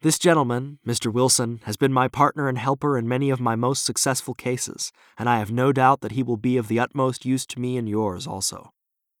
This gentleman, Mr. Wilson, has been my partner and helper in many of my most successful cases, and I have no doubt that he will be of the utmost use to me in yours also.